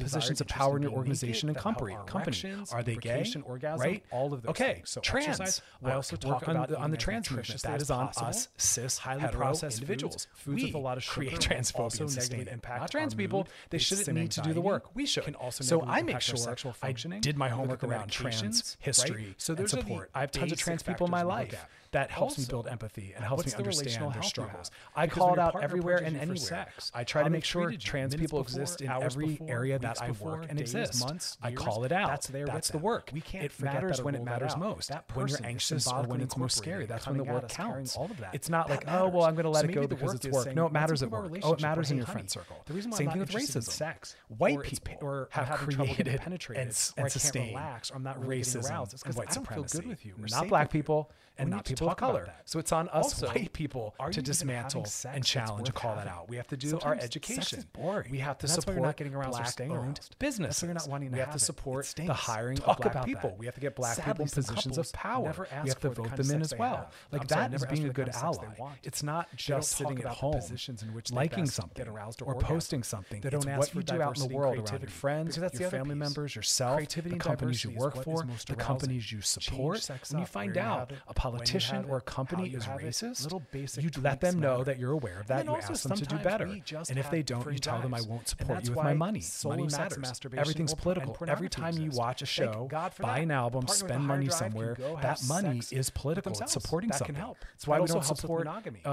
Positions desire of to power in be your naked, organization and that will help company. Company are they gay? orgasm, Right? all of those Okay, things. So trans. exercise, I also talk on about the- on the trans movement. That is on us, cis, Highly processed individuals. foods, we with a lot of create transphobia also and sustain impact not trans people. They shouldn't need to do the work. We should. Can also so I make sure sexual I functioning. did my homework around trans history So and are support. I have tons of trans people in my look life that helps also, me build empathy and helps me understand their struggles. I call it out everywhere and anywhere. Sex, I try to make sure trans people before, exist in every before, area that I before, work and days, exist. Months, years, I call it out. That's, that's the work. We can't. It matters when it matters most. When you're anxious or when it's most scary, that's when the work counts. All of that. It's not like oh well, I'm going to let it go because it's work. No, it matters at work. Oh, it matters in your friend circle. The reason why same thing with racism, sex. White people have created and sustained racism and white supremacy. Not black people and not people of color. So it's on us also, white people to dismantle and challenge and call having. that out. We have to do Sometimes our education. We have to support not getting around black owned businesses. That's you're not wanting to we have, have to support the hiring Talk of black people. That. We have to get black Sadly, people in positions of power. we have to vote them in as well. Like that is being a good ally. It's not just sitting at home positions in which liking something or posting something. They don't ask what you do out in the world around your friends, your family members, yourself, the companies you work for, the companies you support. When you find out politician or company is racist, little basic you let them matter. know that you're aware of that. You ask them to do better. And if they don't, you tell them I won't support you with my money. Money matters. Everything's political. Every time you watch a show, buy an album, spend money somewhere, that money is political. It's supporting something. That's why we don't support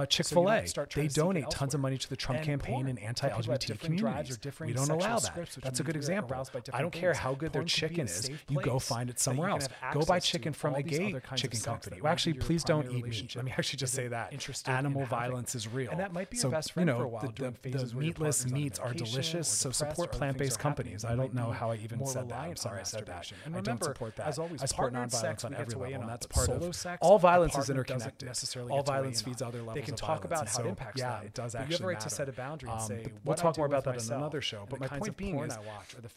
Chick Fil A. They donate tons of money to the Trump campaign and anti-LGBT communities. We don't allow that. That's a good example. I don't care how good their chicken is. You go find it somewhere else. Go buy chicken from a gay chicken company actually, please don't eat meat. Let me actually just say that animal violence is real. And that might be so, your best friend you know, for a while. The, the, the meatless meats are delicious, so support plant-based companies. I don't know how I even said that. I'm sorry I said that. And I don't support that. As always, I support nonviolence on every level, and that's part of sex, all violence is interconnected. Necessarily all violence feeds other levels. They can talk about how it impacts. Yeah, it does actually. You have a right to set a boundary and say. We'll talk more about that in another show. But my point being is,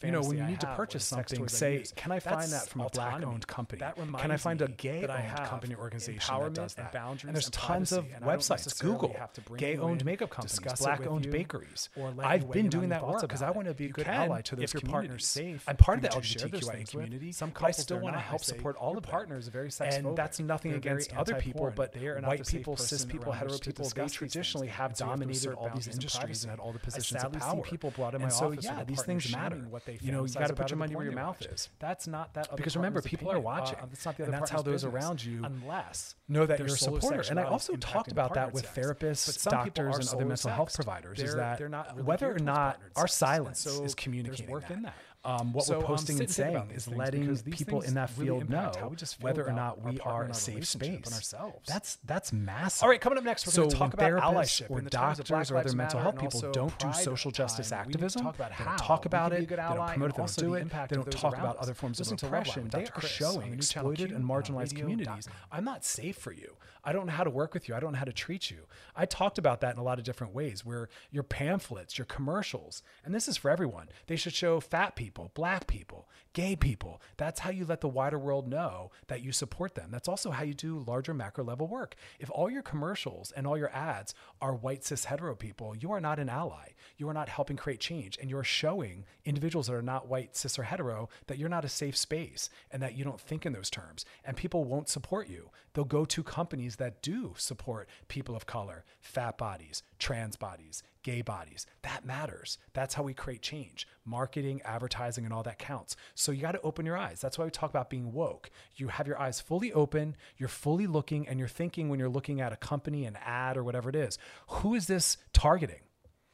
you know, when you need to purchase something, say, can I find that from a black-owned company? Can I find a gay-owned company or organization that does that. And and there's and tons of and websites, Google, gay-owned makeup companies, black-owned bakeries. Or I've been doing that work because I want to be a good can, ally to those if your partner's safe. I'm part of the LGBTQIA community. Some I still want to help support all of partners very And that's nothing against other people, but white people, cis people, hetero people, they traditionally have dominated all these industries and had all the positions of power. people brought in my office. So yeah, these things matter. What they you know, you got to put your money where your mouth is. That's not that. because remember, people are watching. Uh, that's not the other. And that's how those business. around you. Unless class. Know that you're a supporter. And I also talked about that with sex. therapists, doctors, and other mental health providers is that really whether or not our silence so is communicating that. that. Um, what so, we're posting um, and saying is letting people in that really field know whether or not we are a safe space. Ourselves. That's that's massive. All right, coming up next, we're so going to talk about allyship or doctors or other mental health people don't do social justice activism. They don't talk about it. They don't promote it. They don't do it. They don't talk about other forms of oppression. They are showing exploited and marginalized communities. I'm not safe for you. I don't know how to work with you. I don't know how to treat you. I talked about that in a lot of different ways. Where your pamphlets, your commercials, and this is for everyone. They should show fat people people, black people, gay people. That's how you let the wider world know that you support them. That's also how you do larger macro level work. If all your commercials and all your ads are white cis hetero people, you are not an ally. You are not helping create change. And you're showing individuals that are not white, cis, or hetero that you're not a safe space and that you don't think in those terms. And people won't support you. They'll go to companies that do support people of color, fat bodies, trans bodies, gay bodies. That matters. That's how we create change. Marketing, advertising, and all that counts. So you got to open your eyes. That's why we talk about being woke. You have your eyes fully open, you're fully looking, and you're thinking when you're looking at a company, an ad, or whatever it is who is this targeting?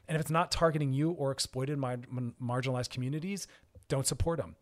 And if it's not targeting you or exploited my marginalized communities, don't support them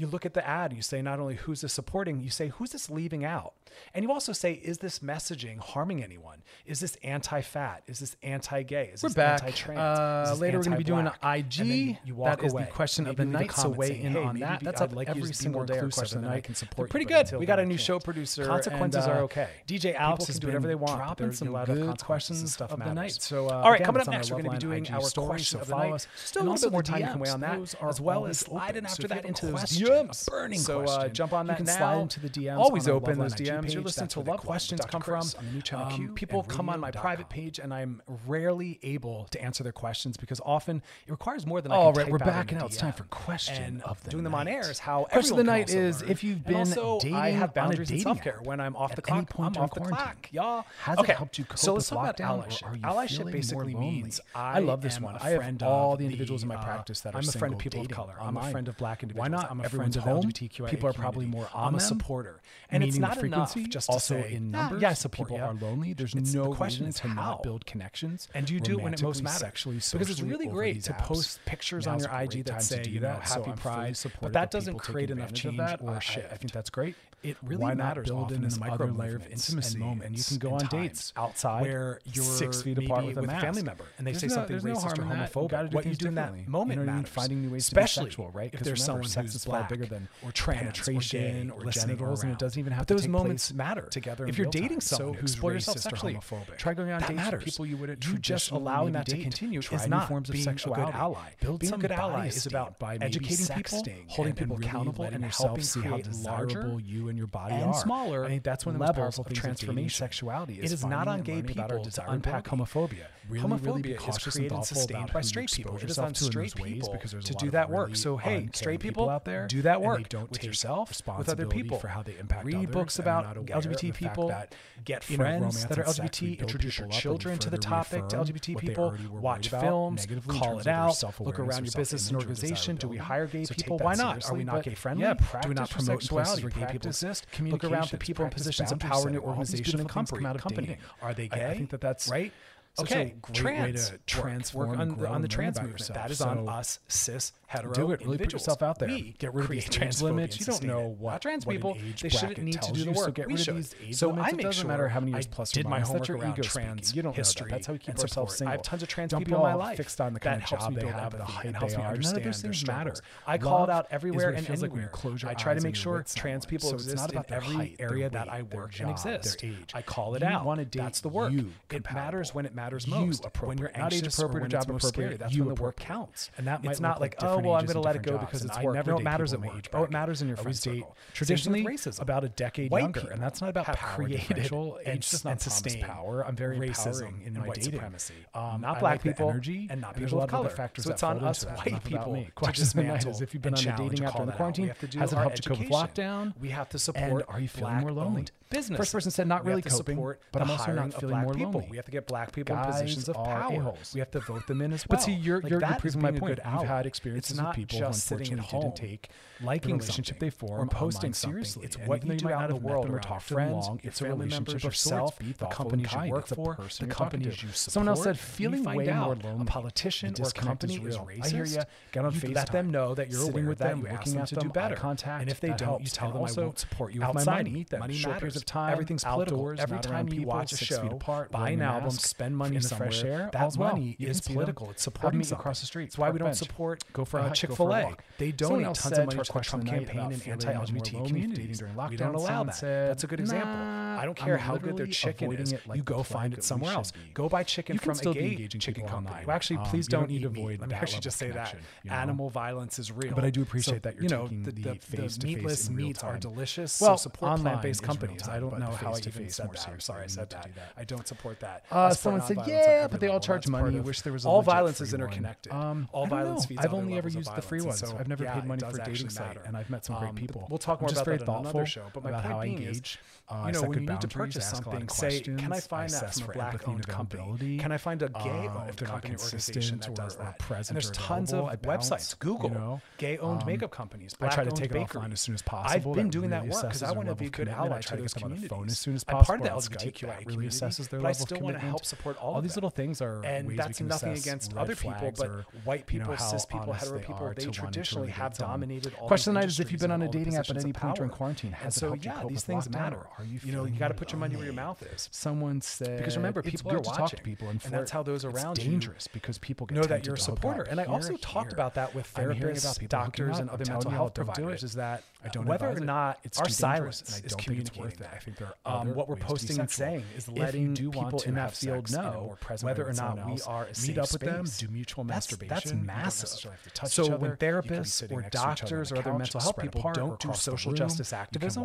you look at the ad, you say not only who's this supporting, you say who's this leaving out. And you also say, is this messaging harming anyone? Is this anti-fat? Is this anti-gay? Is We're this back. anti-trans? Uh, this later anti-black? we're going to be doing an IG. That is away. the question maybe of the night. So weigh in hey, on that. That's I'd up like every single day. Of the night. I can support. Pretty good. We got a new show producer. Consequences and, uh, are okay. DJ Alex can do whatever they want. Dropping some good questions stuff of the night. So uh, all right, coming up next, we're going to be doing our question of the night. Still a little bit more time you can weigh on that, as well as slide in after that into those DMs. burning so uh, jump on that you can now. slide into the DMs Always open those DMs. page. You're listening That's to Love questions come from. Chris on the new channel Um, people come on my private page, and I'm rarely able to answer their questions because often it requires more than I All can right, we're out back now. It's time for question of the doing them on air is how Question of the night is if you've been dating I have boundaries dating self care. When I'm off the clock, I'm off the clock, y'all. Has it okay, helped you cope so with let's talk about lockdown, allyship. are you Allyship basically means I love this one. I have all the individuals in my uh, practice that are I'm a friend of people of color. I'm a friend of black individuals. Why not I'm a everyone's home, LGBTQIA people are probably more on I'm a supporter. And it's not enough just also say, in numbers. Yeah, yeah support, people yeah. are lonely. There's it's, no the question reason to how. not build connections. And do you do it when it most matters? Sexually, because it's really great to apps. post pictures Now's on your IG that say, you know, happy so pride. But that doesn't create enough change or shift. I think that's great. It really Why matters not build in this micro layer of intimacy and moments. And you can go on dates outside where you're six feet apart with a, with a family member and they there's say no, something racist no or homophobic. You what you do in that moment you know matters. Finding new ways Especially to be sexual, right? If there's remember, someone sex who's black bigger than or penetration or, or genitals, and it doesn't even have but to those moments matter together. If you're dating someone who's racist or homophobic, try going on dates with people you wouldn't. You just allowing that to continue is not forms of good ally. Being a good ally is about by educating people, holding people accountable, and helping create larger and your body and are. smaller. I think that's when of the most powerful transformation. Sexuality is it is not on gay people to unpack homophobia. Really, homophobia really is created and, sustained by straight people. It is on straight people because to do that work. Really so hey, straight people, out there, do that work. Don't with yourself, with other people for how they impact. Read others. books about LGBT people. Get friends that are LGBT. Introduce your children to the topic to LGBT people. Watch films. Call it out. Look around your business and organization. Do we hire gay people? Why not? Are we not gay friendly? Do we not promote places where gay people exist. Look around the people in positions of power in your organization and company. company. Are they gay? I, I think that that's right okay, trans, way to transform work, on, on, the trans movement. Yourself. That is so, on us cis hetero do it. Really put yourself out there. We Get rid of these trans limits. You don't know what not trans what people. they shouldn't need to do the work. So get we rid should. of these age so limits. I make it doesn't sure matter how many years I plus did my homework around ego trans. You don't history. Know that. That's how we keep ourselves single. I have tons of trans don't people in my life. Fixed on the kind that of job they have, the height they are. None of those things matter. I call it out everywhere and anywhere. I try to make sure trans people exist in every area that I work and exist. I call it out. That's the work. It matters when it matters most. When you're anxious or when it's most scary. That's when the work counts. And that might not like oh well, I'm going to let it go because it's work. No, it matters at work. Oh, it matters in your friend circle. Traditionally, racism. about a decade White younger, and that's not about power created just and sustained power. I'm very racism in my white dating. supremacy. Um, not black like people energy, and not people of color. Factors so it's on us white people to dismantle. If you've been on a dating app during the quarantine, has it helped you cope with lockdown. We have to support. Are you feeling more lonely? business. First person said not we really coping, support but I'm also not feeling more people. Lonely. We have to get black people Guys in positions of power. A-holes. We have to vote them in as well. But see, you're, like, you're, you're proving my point. You've had experiences with people who unfortunately didn't take liking the relationship they form or posting seriously. It's what you do out in the world or talk to friends. It's a relationship yourself, the company you work for, the company you support. Someone else said feeling way more lonely. A politician or company is racist. I hear you. Get on FaceTime Let them know that you're aware with them, working at to do better. And if they don't, you tell them I won't support you with my money. Money matters of time. Everything's political. Outdoors, Every time you people, watch a show, apart, buy an album, mask, spend money in the fresh air, that money well. is political. It's supporting something. across the street. It's why we don't support go for uh, Chick Fil A. They donate tons of money to our Trump campaign and anti-LGBT communities during lockdown. We don't allow that. That's a good example. I don't care how good their chicken is. You go find it somewhere else. Go buy chicken from a gay chicken online. Well, actually, um, please don't eat avoid. Let me actually just say that animal violence is real. But I do appreciate that you're taking the meatless meats are delicious. Well, support plant based companies. I don't know how I even said that. I'm sorry I said that. that. I don't support that. Uh, someone said, yeah, but they all charge money. I wish there was all violence is interconnected. Um, all violence feeds I've only ever used the free ones. So, I've never yeah, paid money for a dating site, and I've met some great um, people. We'll talk more about that in another show. But my point being is uh, you know, when you need to purchase ask a lot of something, say, can I find that from a for empathy and black-owned company? Can I find a Uh, gay-owned not company organization that or- does that? present And there's tons of bounce, websites. Google, you know? gay-owned Um, makeup companies. I try to take it bakeries. offline as soon as possible. I've been doing that work because I want to be a good ally to to those get them on the phone as soon as I'm part of possible the on Skype. LGBTQIA That really community, assesses their but I still want to help support all All these little things are and that's nothing against other people, but white people, cis people, hetero people, they to wanting to traditionally have dominated all Question these tonight is if you've been on a dating app at any point during quarantine, has it helped you yeah, cope these with things lockdown, matter. Are you You know, you got to put your money where your mouth is. Someone said Because remember, it's people are to talk watching, to people and, and that's how those It's around you dangerous because people get know that you're a supporter. up And I here, also talked about that with therapists, doctors, and other mental health providers. Is that I don't whether or not it's? Our silos is communicating that. I'm hearing therapists, about people hooking doctors, up. and I'm other telling mental you, whether or not we are meet up with them, do mutual masturbation. That's massive. So when therapists or doctors or other mental health people don't do social justice activism,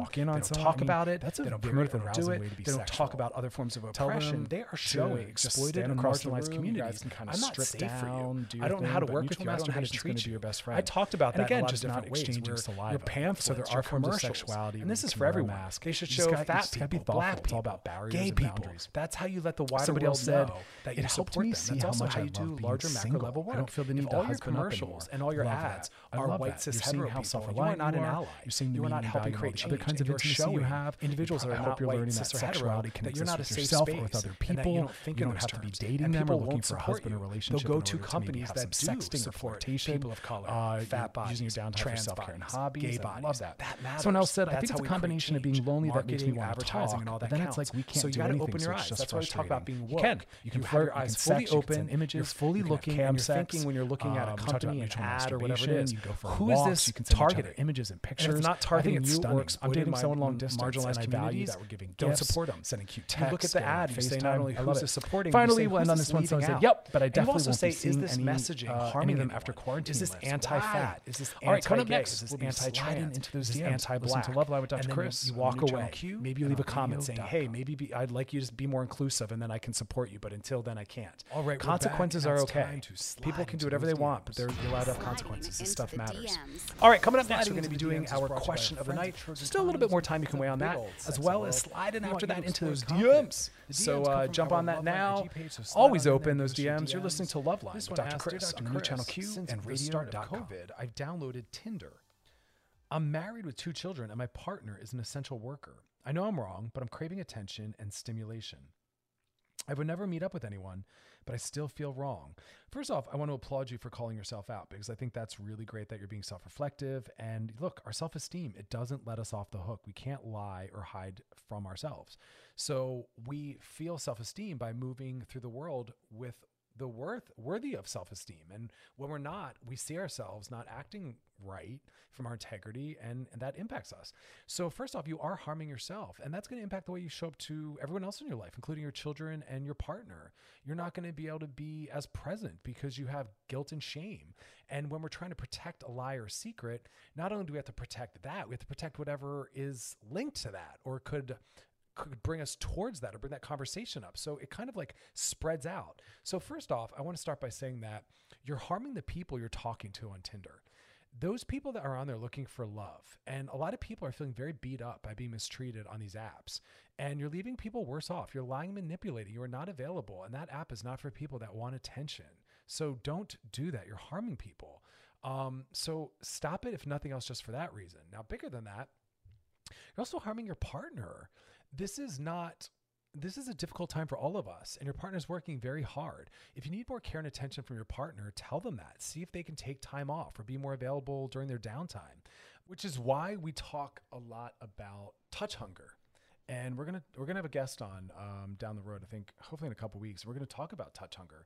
it. that. I think there are Um, other they don't promote the don't do it. They don't talk about other forms of oppression. they are showing exploited and marginalized communities. Kind of I'm not down. Do I don't know how to work with you. I don't know how to treat you. Your best friend. I talked about that again, just different ways. saliva. your pamphlets, so there are forms of sexuality, and this is for everyone. Mask. They should show fat people, black people, about barriers, gay people. That's how you let the wider world know. that you support them. That's also how you do larger macro level work. I don't feel the need to all your commercials and all your ads are white cis hetero people. You are not an ally. You're not helping create. Other kinds of intimacy you have. Individual individuals that are not you're learning cis, sexuality hetero, that you're not a safe space, with other people. That you don't think you don't have terms. to be dating and them or looking for a husband you. or relationship. They'll go to companies that sexting or people of color, uh, fat bodies, using your downtime trans for self-care bodies, and hobbies. Gay bodies. I love that. That matters. Someone else said, I think it's a combination of being lonely that makes me want to and all that. Then it's like we can't do anything. So you got to open your eyes. That's why we talk about being woke. You can. You can have your eyes fully open, images fully looking, and you're thinking when you're looking uh, at a company, an ad, or whatever it is. Who is this targeted? Images and pictures. It's not targeting stunning. I'm dating someone long distance, marginalized that we're giving. Gifts, don't support them. Sending cute texts. Look at the ad. You say not only who's supporting. Finally, you we'll on this one. Someone said, "Yep," but I definitely also say, "Is this messaging uh, harming them after quarantine? Is this anti-fat? Is this all right? Coming up next, is this anti-trans? Into those anti-black? Love Line with Dr. Chris. You walk away. Maybe you leave a comment saying, "Hey, maybe I'd like you to be more inclusive, and then I can support you." But until then, I can't. All right. Consequences are okay. People can do whatever they want, but they're allowed to have consequences. This stuff matters. All right. Coming up next, we're going to be doing our question of the night. Still a little bit more time you can weigh on that as well as sliding after that into those DMs. So uh, jump on that now. Always open those DMs. You're listening to Love Line with Dr. Chris on New Channel Q and I've downloaded Tinder. I'm married with two children, and my partner is an essential worker. I know I'm wrong, but I'm craving attention and stimulation. I would never meet up with anyone, but I still feel wrong. First off, I want to applaud you for calling yourself out because I think that's really great that you're being self reflective. And look, our self esteem, it doesn't let us off the hook. We can't lie or hide from ourselves. So we feel self esteem by moving through the world with the worth worthy of self-esteem. And when we're not we see ourselves not acting right from our integrity and, and that impacts us. So first off you are harming yourself and that's going to impact the way you show up to everyone else in your life including your children and your partner. You're not going to be able to be as present because you have guilt and shame. And when we're trying to protect a lie or secret not only do we have to protect that we have to protect whatever is linked to that or could could bring us towards that or bring that conversation up. So it kind of like spreads out. So, first off, I want to start by saying that you're harming the people you're talking to on Tinder. Those people that are on there looking for love, and a lot of people are feeling very beat up by being mistreated on these apps. And you're leaving people worse off. You're lying, manipulating. You are not available. And that app is not for people that want attention. So don't do that. You're harming people. Um, so stop it, if nothing else, just for that reason. Now, bigger than that, you're also harming your partner this is not this is a difficult time for all of us, and your partner is working very hard. If you need more care and attention from your partner, tell them that. See if they can take time off or be more available during their downtime, which is why we talk a lot about touch hunger. And we're gonna we're gonna have a guest on um, down the road. I think hopefully in a couple weeks we're gonna talk about touch hunger,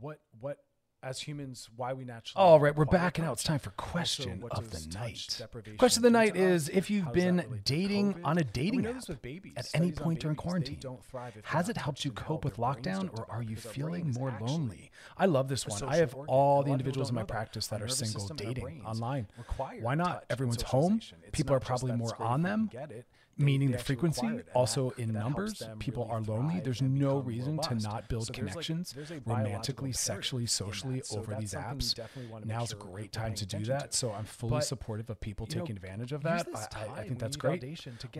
what what as humans, why we naturally. All right, we're backing out. It's time for question of the night. Question of the night is if you've been dating COVID? on a dating app babies, at any point during quarantine, has it helped you cope with lockdown or are you feeling more lonely? I love this one. I have all the individuals in my practice that are single dating online. Why not? Everyone's home. People are probably more on them meaning the frequency, also in numbers. People really are lonely. There's no reason robust. to not build so connections like, romantically, sexually, socially so over these apps. Now's a great time to do that. To. So I'm fully but, supportive of people taking know, advantage of that. I, I, think that's great.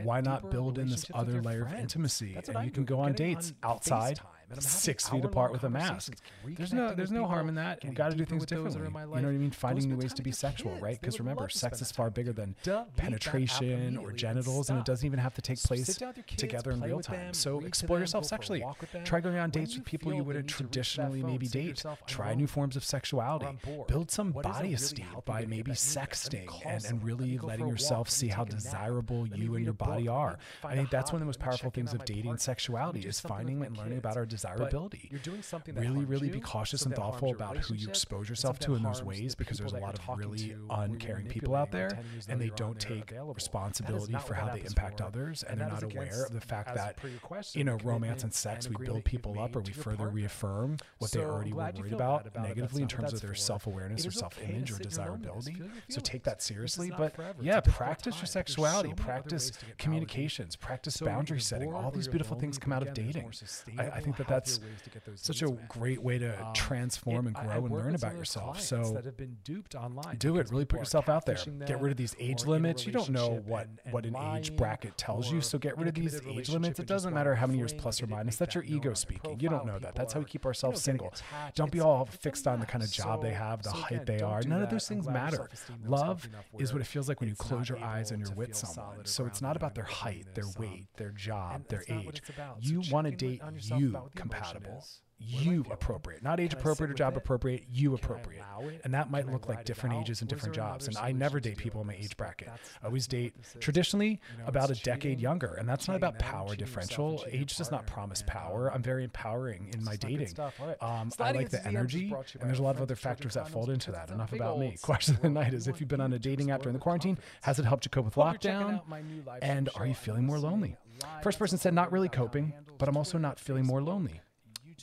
Why not build in this other layer of intimacy? And you can go on dates outside six feet apart with a mask. There's no there's no harm in that. We got to do things differently. You know what I mean? Finding new ways to be sexual, kids, right? Because remember, sex is far bigger than penetration or genitals, and it doesn't even have to take place together in real time. So explore yourself sexually. Try going on dates with people you wouldn't traditionally maybe date. Try new forms of sexuality. Build some body esteem by maybe sexting and, and really letting yourself see how desirable you and your body are. I think that's one of the most powerful things of dating and sexuality is finding and learning about our desires desirability. you're doing something that really, really be cautious and something that harms thoughtful about who you expose yourself to in those ways because there's a lot of really uncaring people out there manipulating or pretending as though and they don't take. Responsibility for how they impact others and they're not aware of the fact that per your question, you know romance and sex we build people up or we further reaffirm what they already were worried about bad about it. negatively in terms of their self-awareness or is okay to self-image or in your loneliness, desirability so take that seriously but yeah practice your time. There's so sexuality practice ways to get validation. communications practice boundary setting all these beautiful things come out of dating I, I think that that's ways to get those such a great way to Um, transform and I- grow I and learn about yourself. so that have been duped online do it. really put yourself out there. get rid of these age or in a limits. You don't know what and- and what an age bracket tells you. So get rid of these age limits. it doesn't matter how many years plus or minus. That's your ego speaking. You don't know that. That's how we keep ourselves you know, getting single. don't be all fixed on the kind of job they have the height they are. none of those things I'm glad your matter. love is what it feels like when you close your eyes and you're with someone. so it's not about their height their. Um, weight their job. their that's not what age it's about. So you want to date you about what the emotion compatible is. What am I you appropriate. Not age appropriate or job appropriate you appropriate. and that might look like different ages and different jobs and i never date people in my age bracket. i always date what this is. traditionally about a decade younger and that's not about power differential. and cheating your age does not promise power. I'm very empowering in my is not good dating. stuff. All right. um, i like the into DMs is energy brought to you by and there's a lot of other factors that fold into that. enough about me. question of the night is if you've been on a dating app during the quarantine has it helped you cope with Hope you're checking lockdown out my new live and are you feeling more lonely first person said not really coping but i'm also not feeling more lonely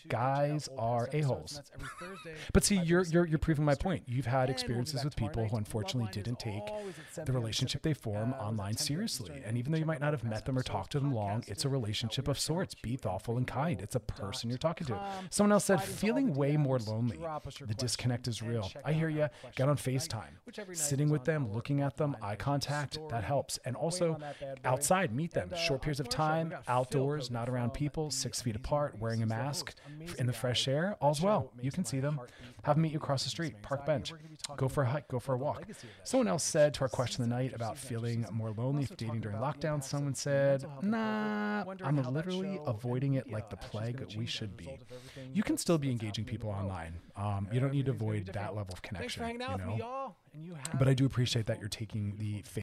Guys check out old are a-holes. and that's every Thursday, But see, you're you're you're proving my point. You've had And we'll be experiences with people who unfortunately didn't take always at 7 the relationship they form Uh, online at 10 p.m. seriously. And even though you might not have met them or talked to them long, it's a uh, relationship of sorts. Be thoughtful and kind. It's a person you're talking to. Someone else said Slide into all feeling way more lonely. drop us your The disconnect is real. I hear you. Get on FaceTime. which every night Sitting with them, looking at them, eye contact, that helps. And also on that bad boy. outside, meet them. Uh, Short periods of on tomorrow's show, we time, outdoors, not around people, six feet apart, wearing a mask, host. f- Amazing in the fresh air. All's well. You can see them. Have them meet you across the street, park bench. We're gonna be talking Go for a hike, go for a walk. legacy of that Someone else said to our question of the night about feeling more lonely also dating during lockdown. Someone said, mental health and nah, I'm literally avoiding it like the media actually is plague we change as a should be. result of everything You can still be engaging people online. Um, you don't need to Everything's gonna be avoid that level of connection. for hanging out you know? y'all. And you have But I do appreciate that you're taking the